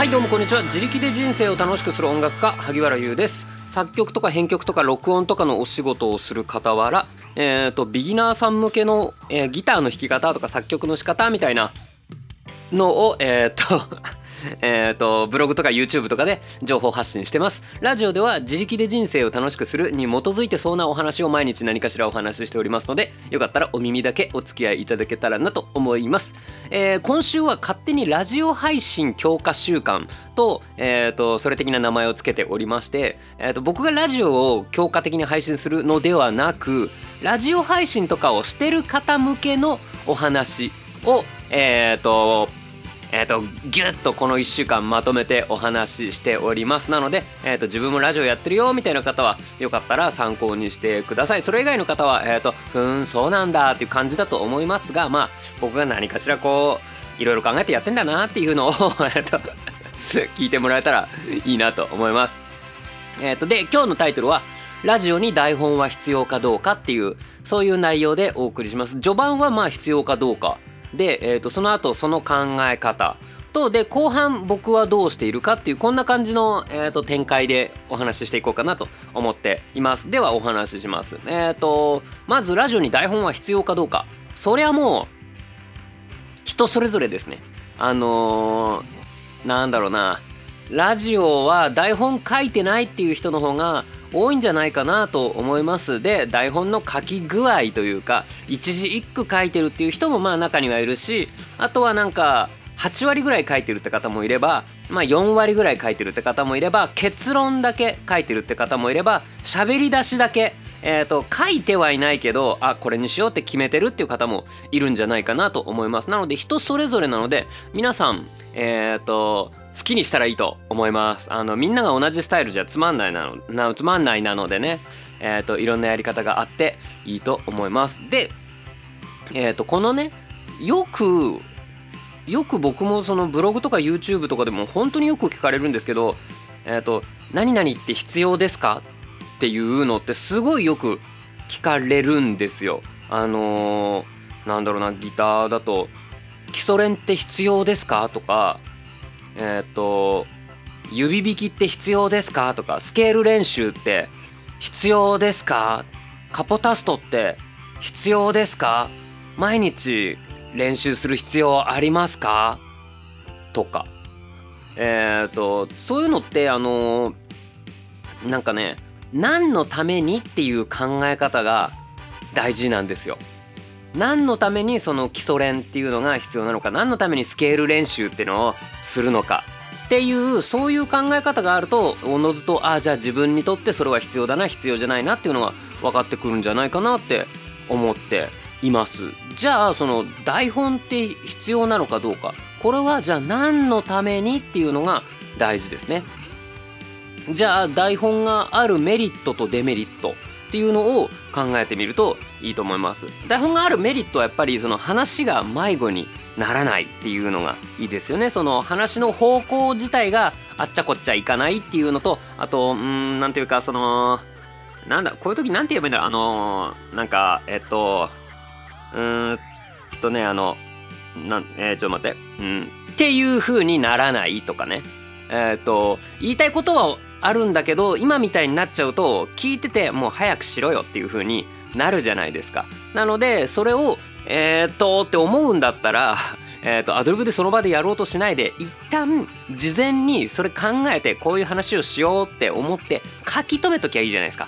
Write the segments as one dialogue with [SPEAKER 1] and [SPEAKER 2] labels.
[SPEAKER 1] はいどうもこんにちは。自力で人生を楽しくする音楽家萩原優です。作曲とか編曲とか録音とかのお仕事をする傍らえーと、ビギナーさん向けの、えー、ギターの弾き方とか作曲の仕方みたいなのをえっ、ー、と えっとブログとか YouTube とかで情報発信してます。ラジオでは自力で人生を楽しくするに基づいてそうなお話を毎日何かしらお話ししておりますのでよかったらお耳だけお付き合いいただけたらなと思います、えー、今週は勝手にラジオ配信強化週間と,、えーと、それ的な名前を付けておりまして、えーと僕がラジオを強化的に配信するのではなくラジオ配信とかをしてる方向けのお話をえっ、とえーと、ギュッとこの1週間まとめてお話ししております。なので、えーと、自分もラジオやってるよみたいな方はよかったら参考にしてください。それ以外の方は、えーと、ふんそうなんだっていう感じだと思いますがまあ僕が何かしらこういろいろ考えてやってんだなっていうのを 聞いてもらえたらいいなと思います。えっ、ー、とで今日のタイトルはラジオに台本は必要かどうかっていうそういう内容でお送りします。序盤はまあ必要かどうかで、えーと、その後その考え方。とで後半僕はどうしているかっていうこんな感じの、えーと、展開でお話ししていこうかなと思っています。ではお話しします。えっ、ー、とまずラジオに台本は必要かどうか。そりゃもう人それぞれですね。あのー、なんだろうな。ラジオは台本書いてないっていう人の方が多いんじゃないかなと思います。で台本の書き具合というか一字一句書いてるっていう人もまあ中にはいるしあとはなんか8割ぐらい書いてるって方もいれば、まあ、4割ぐらい書いてるって方もいれば結論だけ書いてるって方もいれば喋り出しだけえーと、書いてはいないけどあこれにしようって決めてるっていう方もいるんじゃないかなと思います。なので人それぞれなので皆さんえっ、ー、と好きにしたらいいと思います。あのみんなが同じスタイルじゃつまんないなのなつまんないなのでね。えっ、ー、といろんなやり方があっていいと思います。でえっ、ー、とこのねよくよく僕もそのブログとか YouTube とかでも本当によく聞かれるんですけどえっ、ー、と何々って必要ですかっていうのってすごいよく聞かれるんですよ。あのー、なんだろうなギターだと基礎練って必要ですかとかえっ、と指弾きって必要ですか？とかスケール練習って必要ですか？カポタストって必要ですか？毎日練習する必要ありますか？とか。えっ、とそういうのってあのなんかね何のためにっていう考え方が大事なんですよ。何のためにその基礎練っていうのが必要なのか何のためにスケール練習っていうのをするのかっていうそういう考え方があるとおのずとああじゃあ自分にとってそれは必要だな必要じゃないなっていうのが分かってくるんじゃないかなって思っています。じゃあその台本って必要なのかどうかこれはじゃあ何のためにっていうのが大事ですね。じゃあ台本があるメリットとデメリット。っていうのを考えてみるといいと思います。台本があるメリットはやっぱりその話が迷子にならないっていうのがいいですよね。その話の方向自体があっちゃこっちゃいかないっていうのとあとうんなんていうかそのなんだこういう時なんて言えばいいんだろう。あのなんかえっとうーんとねあのなんえー、ちょっと待って。うん。っていう風にならないとかね。えっ、と言いたいことはあるんだけど今みたいになっちゃうと聞いててもう早くしろよっていう風になるじゃないですか。なのでそれをえー、っとって思うんだったら えーと、アドリブでその場でやろうとしないで一旦事前にそれ考えてこういう話をしようって思って書き留めときゃいいじゃないですか。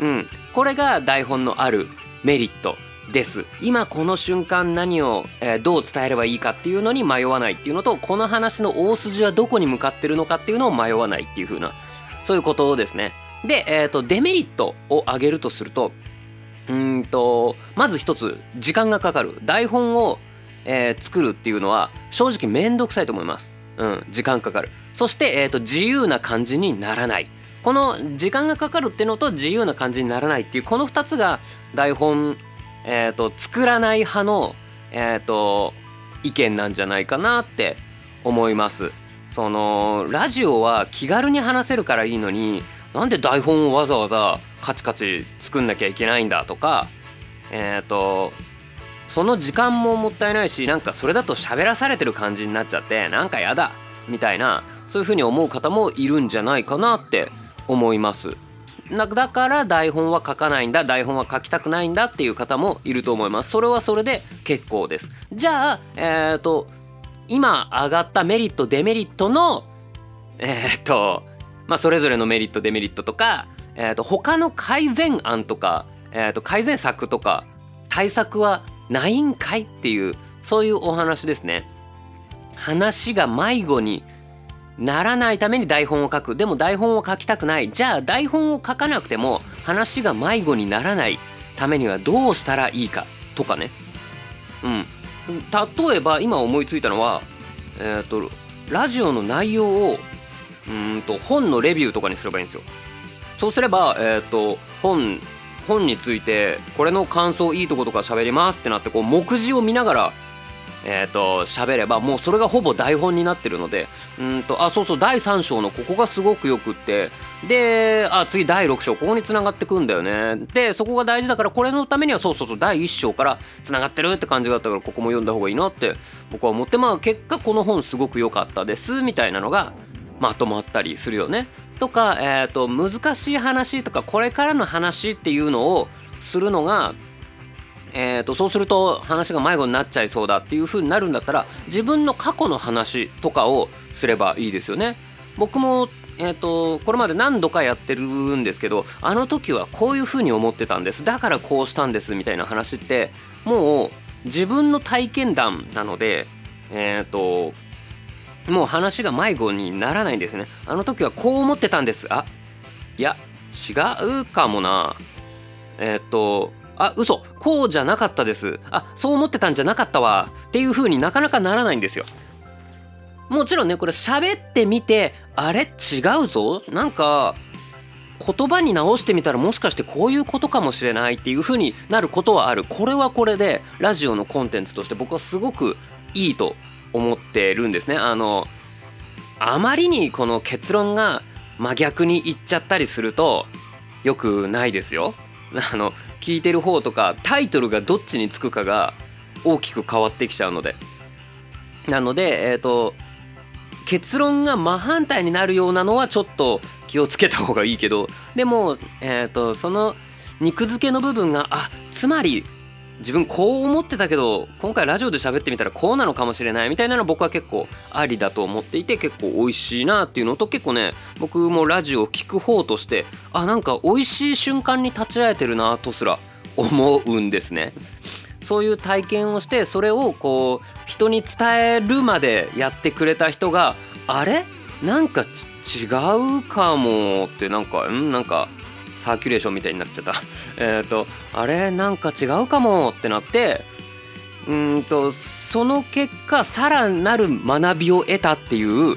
[SPEAKER 1] うん、これが台本のあるメリットです今この瞬間何を、えー、どう伝えればいいかっていうのに迷わないっていうのとこの話の大筋はどこに向かってるのかっていうのを迷わないっていう風なそういうことですね。で、えーと、デメリットを挙げるとするとうんとまず一つ時間がかかる台本を、えー、作るっていうのは正直めんどくさいと思います。うん、時間かかるそして、えーと、自由な感じにならないこの時間がかかるっていうのと自由な感じにならないっていうこの2つが台本、えーと、作らない派の、えーと意見なんじゃないかなって思います。そのラジオは気軽に話せるからいいのになんで台本をわざわざカチカチ作んなきゃいけないんだとかえっ、ー、とその時間ももったいないしなんかそれだと喋らされてる感じになっちゃってなんかやだみたいなそういうふうに思う方もいるんじゃないかなって思います。だから台本は書かないんだ台本は書きたくないんだっていう方もいると思います。それはそれで結構です。じゃあえっ、ー、と今上がったメリットデメリットのえっ、とまあそれぞれのメリットデメリットとか、えー、と他の改善案とか、えー、と改善策とか対策はないんかいっていうそういうお話ですね。話が迷子にならないために台本を書く。でも台本を書きたくない。じゃあ台本を書かなくても話が迷子にならないためにはどうしたらいいかとかね。うん。例えば今思いついたのはえっ、ー、とラジオの内容をうんと本のレビューとかにすればいいんですよ。そうすればえっ、ー、と本本についてこれの感想いいとことか喋りますってなってこう目次を見ながらえーと喋ればもうそれがほぼ台本になってるのでうんとあそうそう第3章のここがすごくよくってであ次第6章ここにつながってくんだよねでそこが大事だからこれのためにはそうそうそう第1章からつながってるって感じがあったからここも読んだ方がいいなって僕は思ってまあ結果この本すごく良かったですみたいなのがまとまったりするよね。とか、えーと難しい話とかこれからの話っていうのをするのがえーと、そうすると話が迷子になっちゃいそうだっていう風になるんだったら自分の過去の話とかをすればいいですよね。僕もえーと、これまで何度かやってるんですけどあの時はこういう風に思ってたんです。だからこうしたんですみたいな話ってもう自分の体験談なのでえっ、ー、ともう話が迷子にならないんですね。あの時はこう思ってたんです。あいや違うかもな。えっ、ー、とあ嘘。こうじゃなかったです。あそう思ってたんじゃなかったわ。っていう風になかなかならないんですよ。もちろんねこれ喋ってみてあれ？違うぞ？なんか言葉に直してみたらもしかしてこういうことかもしれない？っていう風になることはある。これはこれでラジオのコンテンツとして僕はすごくいいと思ってるんですね。あのあまりにこの結論が真逆に言っちゃったりするとよくないですよ。あの聞いてる方とかタイトルがどっちにつくかが大きく変わってきちゃうので。なのでえっ、ー、と結論が真反対になるようなのはちょっと気をつけた方がいいけど。でも、えーとその肉付けの部分があつまり自分こう思ってたけど今回ラジオで喋ってみたらこうなのかもしれないみたいなの僕は結構ありだと思っていて結構美味しいなっていうのと結構ね僕もラジオを聴く方としてあなんか美味しい瞬間に立ち会えてるなとすら思うんですね。そういう体験をしてそれをこう人に伝えるまでやってくれた人があれ？なんか違うかもってなんかん？なんかサーキュレーションみたいになっちゃった。えっとあれなんか違うかもってなってうんとその結果さらなる学びを得たっていう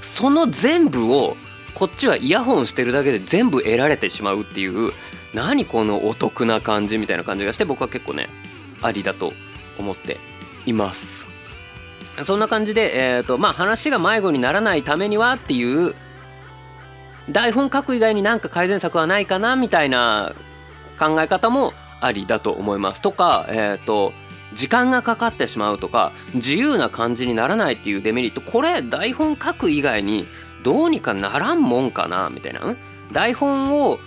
[SPEAKER 1] その全部をこっちはイヤホンしてるだけで全部得られてしまうっていう何このお得な感じみたいな感じがして僕は結構ねありだと思っています。そんな感じで、えーとまあ、話が迷子にならないためにはっていう台本書く以外になんか改善策はないかなみたいな考え方もありだと思います。とか、え、ー、と時間がかかってしまうとか自由な感じにならないっていうデメリット。これ台本書く以外にどうにかならんもんかなみたいな。台本を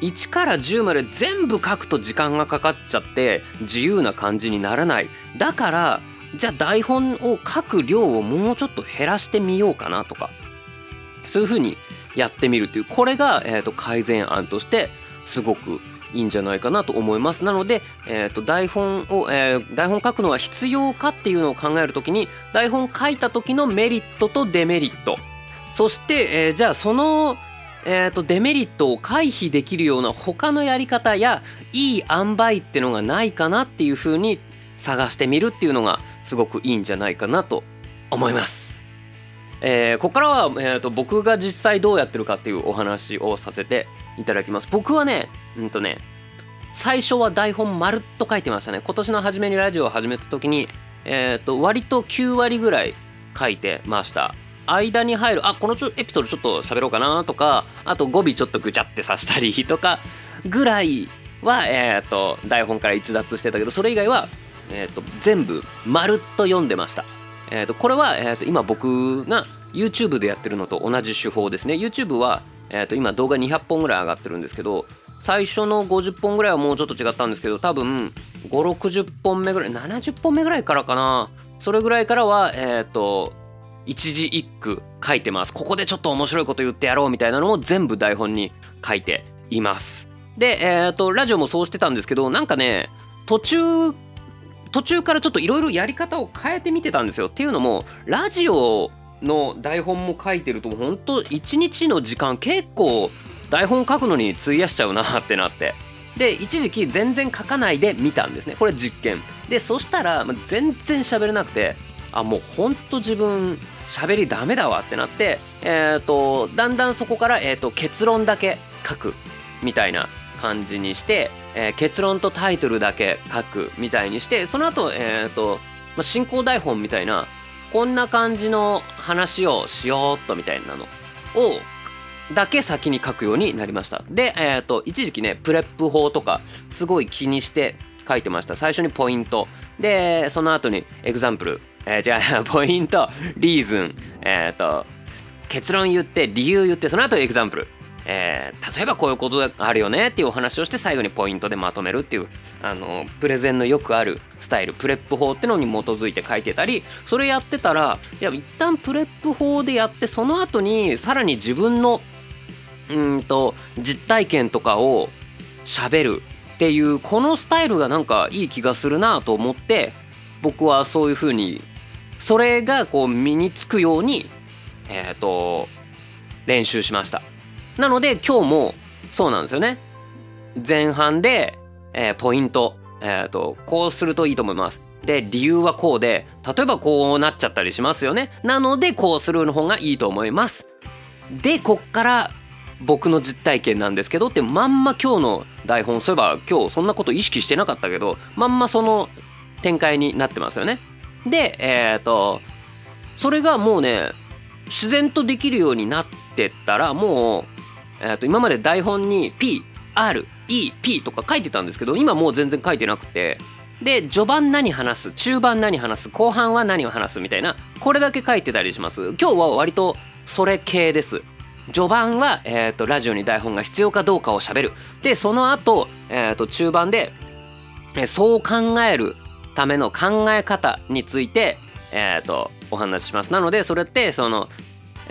[SPEAKER 1] 1から10まで全部書くと時間がかかっちゃって自由な感じにならない。だからじゃあ台本を書く量をもうちょっと減らしてみようかなとか。そういうふうにやってみるというこれが、えーと、改善案としてすごくいいんじゃないかなと思いますなので、えーと、台本を、えー、台本書くのは必要かっていうのを考えるときに台本書いた時のメリットとデメリットそして、えー、じゃあその、えーと、デメリットを回避できるような他のやり方やいい塩梅ってのがないかなっていうふうに探してみるっていうのがすごくいいんじゃないかなと思います。えー、ここからは、えーと、僕が実際どうやってるかっていうお話をさせていただきます。僕はねうんとね最初は台本まるっと書いてましたね。今年の初めにラジオを始めた時にえ、ー、と割と9割ぐらい書いてました。間に入るあこのエピソードちょっと喋ろうかなとかあと語尾ちょっとぐちゃってさしたりとかぐらいは、えーと、台本から逸脱してたけどそれ以外は、えーと全部まるっと読んでました。えー、とこれは、えー、と今僕が YouTube でやってるのと同じ手法ですね。YouTube は、えー、と今動画200本ぐらい上がってるんですけど最初の50本ぐらいはもうちょっと違ったんですけど多分560本目ぐらい70本目ぐらいからかな。それぐらいからはえっ、ー、と一字一句書いてます。ここでちょっと面白いこと言ってやろうみたいなのも全部台本に書いています。でえっ、ー、とラジオもそうしてたんですけどなんかね途中途中からちょっといろいろやり方を変えてみてたんですよ。っていうのもラジオの台本も書いてると本当一日の時間結構台本書くのに費やしちゃうなってなって。で一時期全然書かないで見たんですね。これ実験。でそしたら全然喋れなくてあもうほんと自分喋りダメだわってなってえっ、ー、とだんだんそこから、えーと、結論だけ書くみたいな感じにして、えー、結論とタイトルだけ書くみたいにしてその後えっ、ー、と、まあ、進行台本みたいなこんな感じの話をしようっとみたいなのをだけ先に書くようになりました。で、えーと、一時期ね PREP 法とかすごい気にして書いてました。最初にポイント。でその後に example、えー、じゃあポイント。 reason。えっ、ー、と結論言って理由言ってその後 example。えー、例えばこういうことがあるよねっていうお話をして最後にポイントでまとめるっていうあのプレゼンのよくあるスタイル PREP 法ってのに基づいて書いてたりそれやってたらいや一旦 PREP 法でやってその後にさらに自分のうんと実体験とかを喋るっていうこのスタイルがなんかいい気がするなと思って僕はそういうふうにそれがこう身につくようにえっ、ー、と練習しました。なので今日もそうなんですよね。前半で、えー、ポイント、えーと、こうするといいと思います。で理由はこうで例えばこうなっちゃったりしますよね。なのでこうするの方がいいと思います。でこっから僕の実体験なんですけどってまんま今日の台本そういえば今日そんなこと意識してなかったけどまんまその展開になってますよね。でえっ、ー、とそれがもうね自然とできるようになってったらもうえー、と今まで台本に PREP とか書いてたんですけど今もう全然書いてなくてで序盤何話す中盤何話す後半は何を話すみたいなこれだけ書いてたりします。今日は割とそれ系です。序盤は、えーと、ラジオに台本が必要かどうかをしゃべる。でその後、えーと、中盤で、えー、そう考えるための考え方について、えーとお話しします。なのでそれってその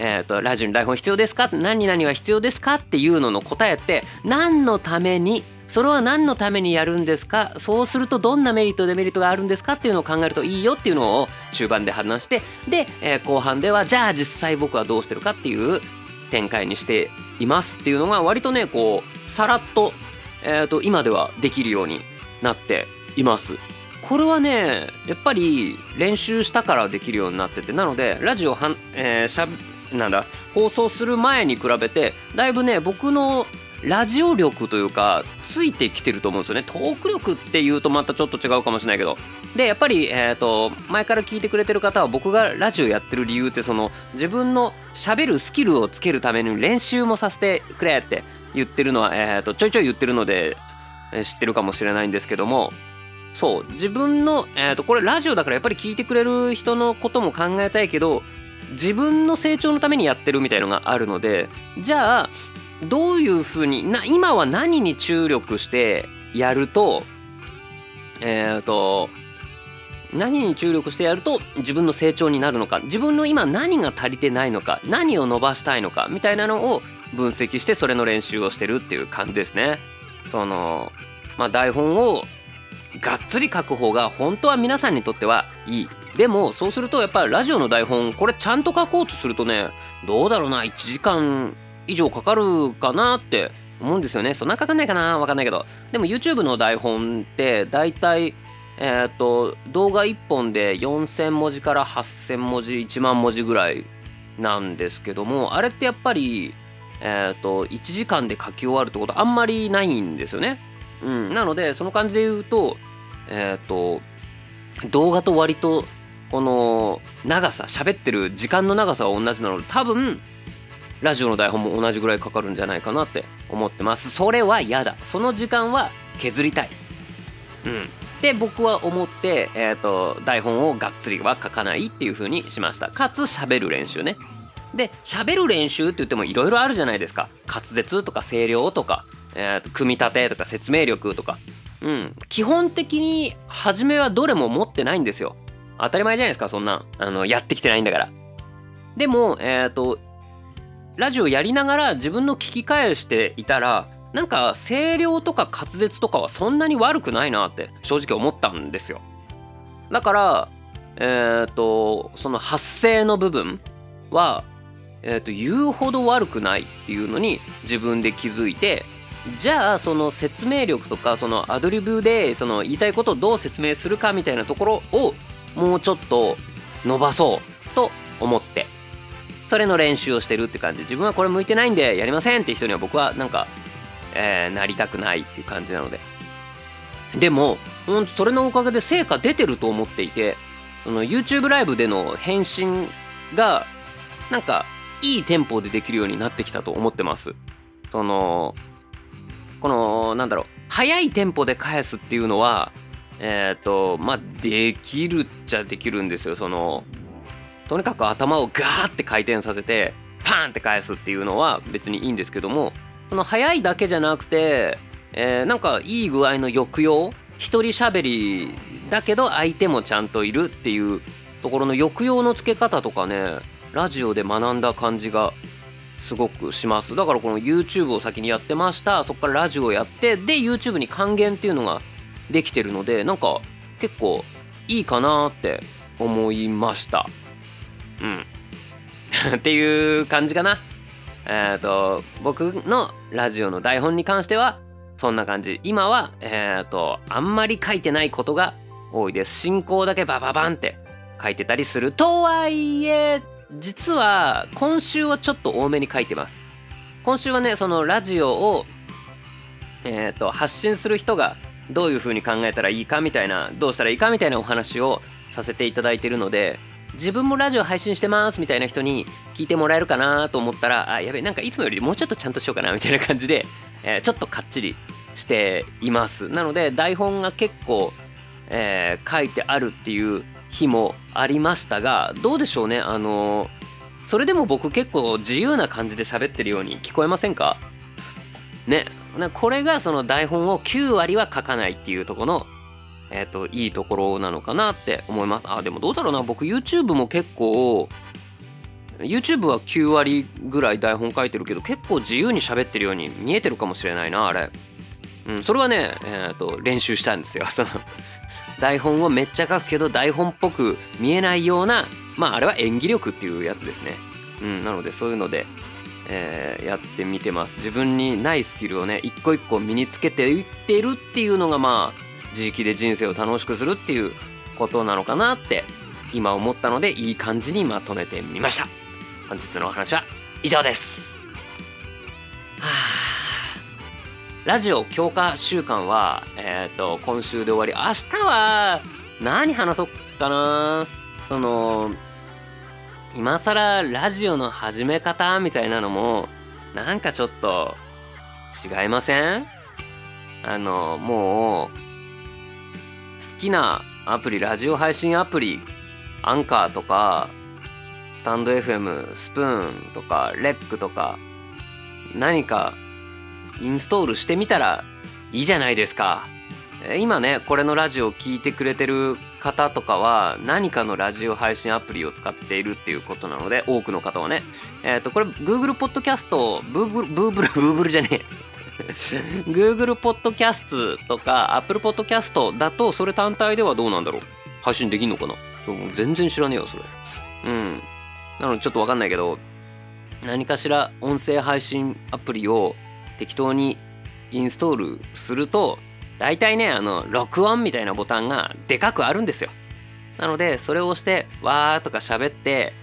[SPEAKER 1] えーと、ラジオに台本必要ですか？何々は必要ですか？っていうのの答えって何のために？それは何のためにやるんですか？そうするとどんなメリットデメリットがあるんですか？っていうのを考えるといいよっていうのを中盤で話してで、えー、後半ではじゃあ実際僕はどうしてるかっていう展開にしていますっていうのが割とねこうさらっと,、えーと、今ではできるようになっています。これはねやっぱり練習したからできるようになっててなのでラジオはん、えー、しゃなんだ放送する前に比べてだいぶね僕のラジオ力というかついてきてると思うんですよね。トーク力っていうとまたちょっと違うかもしれないけど。でやっぱり、えーと、前から聞いてくれてる方は僕がラジオやってる理由ってその自分のしゃべるスキルをつけるために練習もさせてくれって言ってるのは、えーと、ちょいちょい言ってるので、え、知ってるかもしれないんですけども。そう自分の、えーとこれラジオだからやっぱり聞いてくれる人のことも考えたいけど自分の成長のためにやってるみたいのがあるのでじゃあどういうふうにな今は何に注力してやるとえっ、ー、と何に注力してやると自分の成長になるのか自分の今何が足りてないのか何を伸ばしたいのかみたいなのを分析してそれの練習をしてるっていう感じですね。そのまあ、台本をがっつり書く方が本当は皆さんにとってはいいでもそうするとやっぱりラジオの台本これちゃんと書こうとするとねどうだろうな1時間以上かかるかなって思うんですよね。そんなかかんないかなわかんないけど。でも YouTube の台本って大体えっ、ー、と動画1本で4000文字から8000文字1万文字ぐらいなんですけどもあれってやっぱりえっ、ー、と1時間で書き終わるってことあんまりないんですよね。うん、なのでその感じで言うとえっ、ー、と動画と割とこの長さ喋ってる時間の長さは同じなので多分ラジオの台本も同じぐらいかかるんじゃないかなって思ってます。それは嫌だ。その時間は削りたい。うん。で僕は思って、えーと、台本をがっつりは書かないっていう風にしました。かつ喋る練習ね。で喋る練習って言ってもいろいろあるじゃないですか。滑舌とか声量とか、えー、組み立てとか説明力とか。うん。基本的に初めはどれも持ってないんですよ。当たり前じゃないですかそんなあのやってきてないんだから。でもえっ、ー、とラジオやりながら自分の聞き返していたらなんか声量とか滑舌とかはそんなに悪くないなって正直思ったんですよ。だからえっ、ー、とその発声の部分は、えー、と言うほど悪くないっていうのに自分で気づいてじゃあその説明力とかそのアドリブでその言いたいことをどう説明するかみたいなところをもうちょっと伸ばそうと思ってそれの練習をしてるって感じ。自分はこれ向いてないんでやりませんって人には僕はなんか、えー、なりたくないっていう感じなので。でもほんとそれのおかげで成果出てると思っていてその YouTube ライブでの返信がなんかいいテンポでできるようになってきたと思ってます。そのこのなんだろう速いテンポで返すっていうのはえっ、ー、とまあできるっちゃできるんですよ。そのとにかく頭をガーって回転させてパーンって返すっていうのは別にいいんですけどもその速いだけじゃなくて、えー、なんかいい具合の抑揚一人喋りだけど相手もちゃんといるっていうところの抑揚のつけ方とかねラジオで学んだ感じがすごくします。だからこの YouTube を先にやってました。そこからラジオやってで YouTube に還元っていうのができてるのでなんか結構いいかなって思いました。うん。っていう感じかな。えっ、ー、と僕のラジオの台本に関してはそんな感じ。今はえっ、ー、とあんまり書いてないことが多いです。進行だけバババンって書いてたりするとはいえ実は今週はちょっと多めに書いてます。今週はねそのラジオをえっ、ー、と発信する人がどういう風に考えたらいいかみたいなどうしたらいいかみたいなお話をさせていただいてるので自分もラジオ配信してますみたいな人に聞いてもらえるかなと思ったらあやべなんかいつもよりもうちょっとちゃんとしようかなみたいな感じで、えー、ちょっとかっちりしています。なので台本が結構、えー、書いてあるっていう日もありましたがどうでしょうね？あのー、それでも僕結構自由な感じで喋ってるように聞こえませんか？ね？これがその台本を9割は書かないっていうとこのえっ、ー、といいところなのかなって思います。あでもどうだろうな。僕 YouTube も結構 YouTube は9割ぐらい台本書いてるけど結構自由に喋ってるように見えてるかもしれないなあれ。うんそれはねえっ、ー、と練習したんですよ。その台本をめっちゃ書くけど台本っぽく見えないようなまああれは演技力っていうやつですね。うんなのでそういうのでえー、やってみてます。自分にないスキルをね一個一個身につけていってるっていうのがまあ自力で人生を楽しくするっていうことなのかなって今思ったのでいい感じにまとめてみました。本日のお話は以上です。ラジオ強化週間はえっ、ー、と今週で終わり。明日は何話そうかな。その今更ラジオの始め方みたいなのもなんかちょっと違いません？あのもう好きなアプリラジオ配信アプリアンカーとかスタンド FM スプーンとかレックとか何かインストールしてみたらいいじゃないですか。今ねこれのラジオを聴いてくれてる方とかは何かのラジオ配信アプリを使っているっていうことなので多くの方はねえっ、ー、とこれ Google ポッドキャストブーブルブーブルブーブルじゃねえ。Google ポッドキャストとか Apple ポッドキャストだとそれ単体ではどうなんだろう。配信できんのかな。全然知らねえよそれ。うん。なのでちょっとわかんないけど何かしら音声配信アプリを適当にインストールすると大体ねあの録音みたいなボタンがでかくあるんですよ。なのでそれを押してわーとか喋って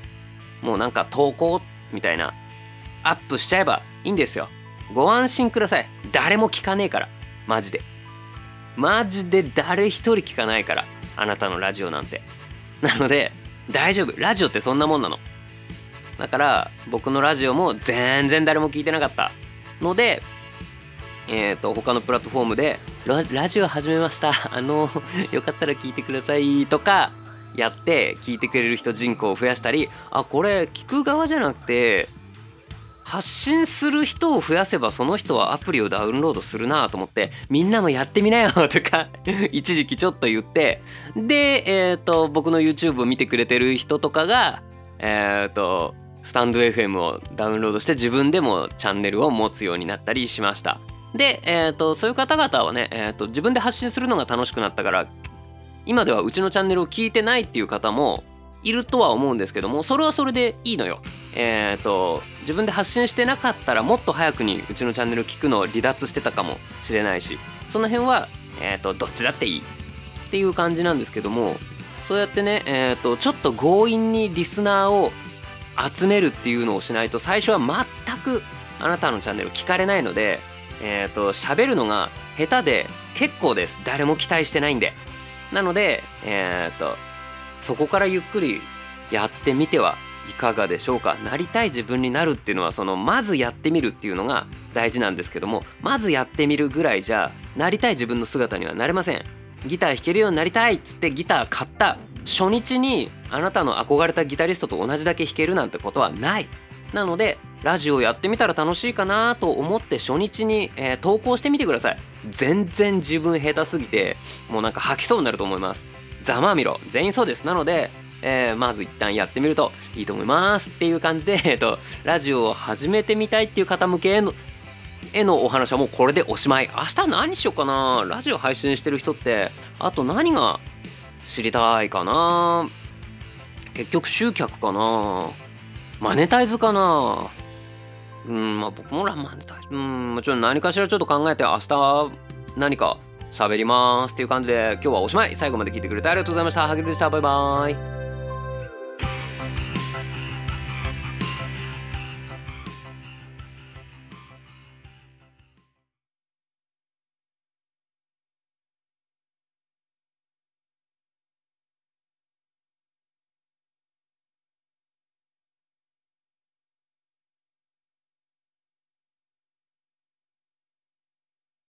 [SPEAKER 1] もうなんか投稿みたいなアップしちゃえばいいんですよ。ご安心ください。誰も聞かねえから。マジで。マジで誰一人聞かないから。あなたのラジオなんて。なので大丈夫。ラジオってそんなもんなの。だから僕のラジオも全然誰も聞いてなかったのでえっ、ー、と他のプラットフォームでラジオ始めましたあのよかったら聞いてくださいとかやって聞いてくれる人人口を増やしたりあこれ聞く側じゃなくて発信する人を増やせばその人はアプリをダウンロードするなと思ってみんなもやってみなよ とか一時期ちょっと言ってで、えーと、僕の YouTube を見てくれてる人とかがえっ、ー、とスタンド FM をダウンロードして自分でもチャンネルを持つようになったりしました。で、えーと、そういう方々はね、えーと自分で発信するのが楽しくなったから今ではうちのチャンネルを聞いてないっていう方もいるとは思うんですけどもそれはそれでいいのよ。えーと、自分で発信してなかったらもっと早くにうちのチャンネル聞くのを離脱してたかもしれないしその辺は、えーと、どっちだっていいっていう感じなんですけどもそうやってね、えーと、ちょっと強引にリスナーを集めるっていうのをしないと最初は全くあなたのチャンネル聞かれないのでえっ、ー、と喋るのが下手で結構です。誰も期待してないんで。なのでえっ、ー、とそこからゆっくりやってみてはいかがでしょうか。なりたい自分になるっていうのはそのまずやってみるっていうのが大事なんですけどもまずやってみるぐらいじゃなりたい自分の姿にはなれません。ギター弾けるようになりたいっつってギター買った。初日にあなたの憧れたギタリストと同じだけ弾けるなんてことはない。なのでラジオやってみたら楽しいかなと思って初日に、えー、投稿してみてください。全然自分下手すぎてもうなんか吐きそうになると思います。ざまあみろ。全員そうです。なのでえー、まず一旦やってみるといいと思いますっていう感じで、えーと、ラジオを始めてみたいっていう方向けへのへのお話はもうこれでおしまい。明日何しようかな。ラジオ配信してる人ってあと何が知りたいかな。結局集客かな。マネタイズかな。うんまあ僕もマネタイズうんもちろん何かしらちょっと考えて明日何か喋りますっていう感じで今日はおしまい。最後まで聞いてくれてありがとうございました。ハゲでした。バイバーイ。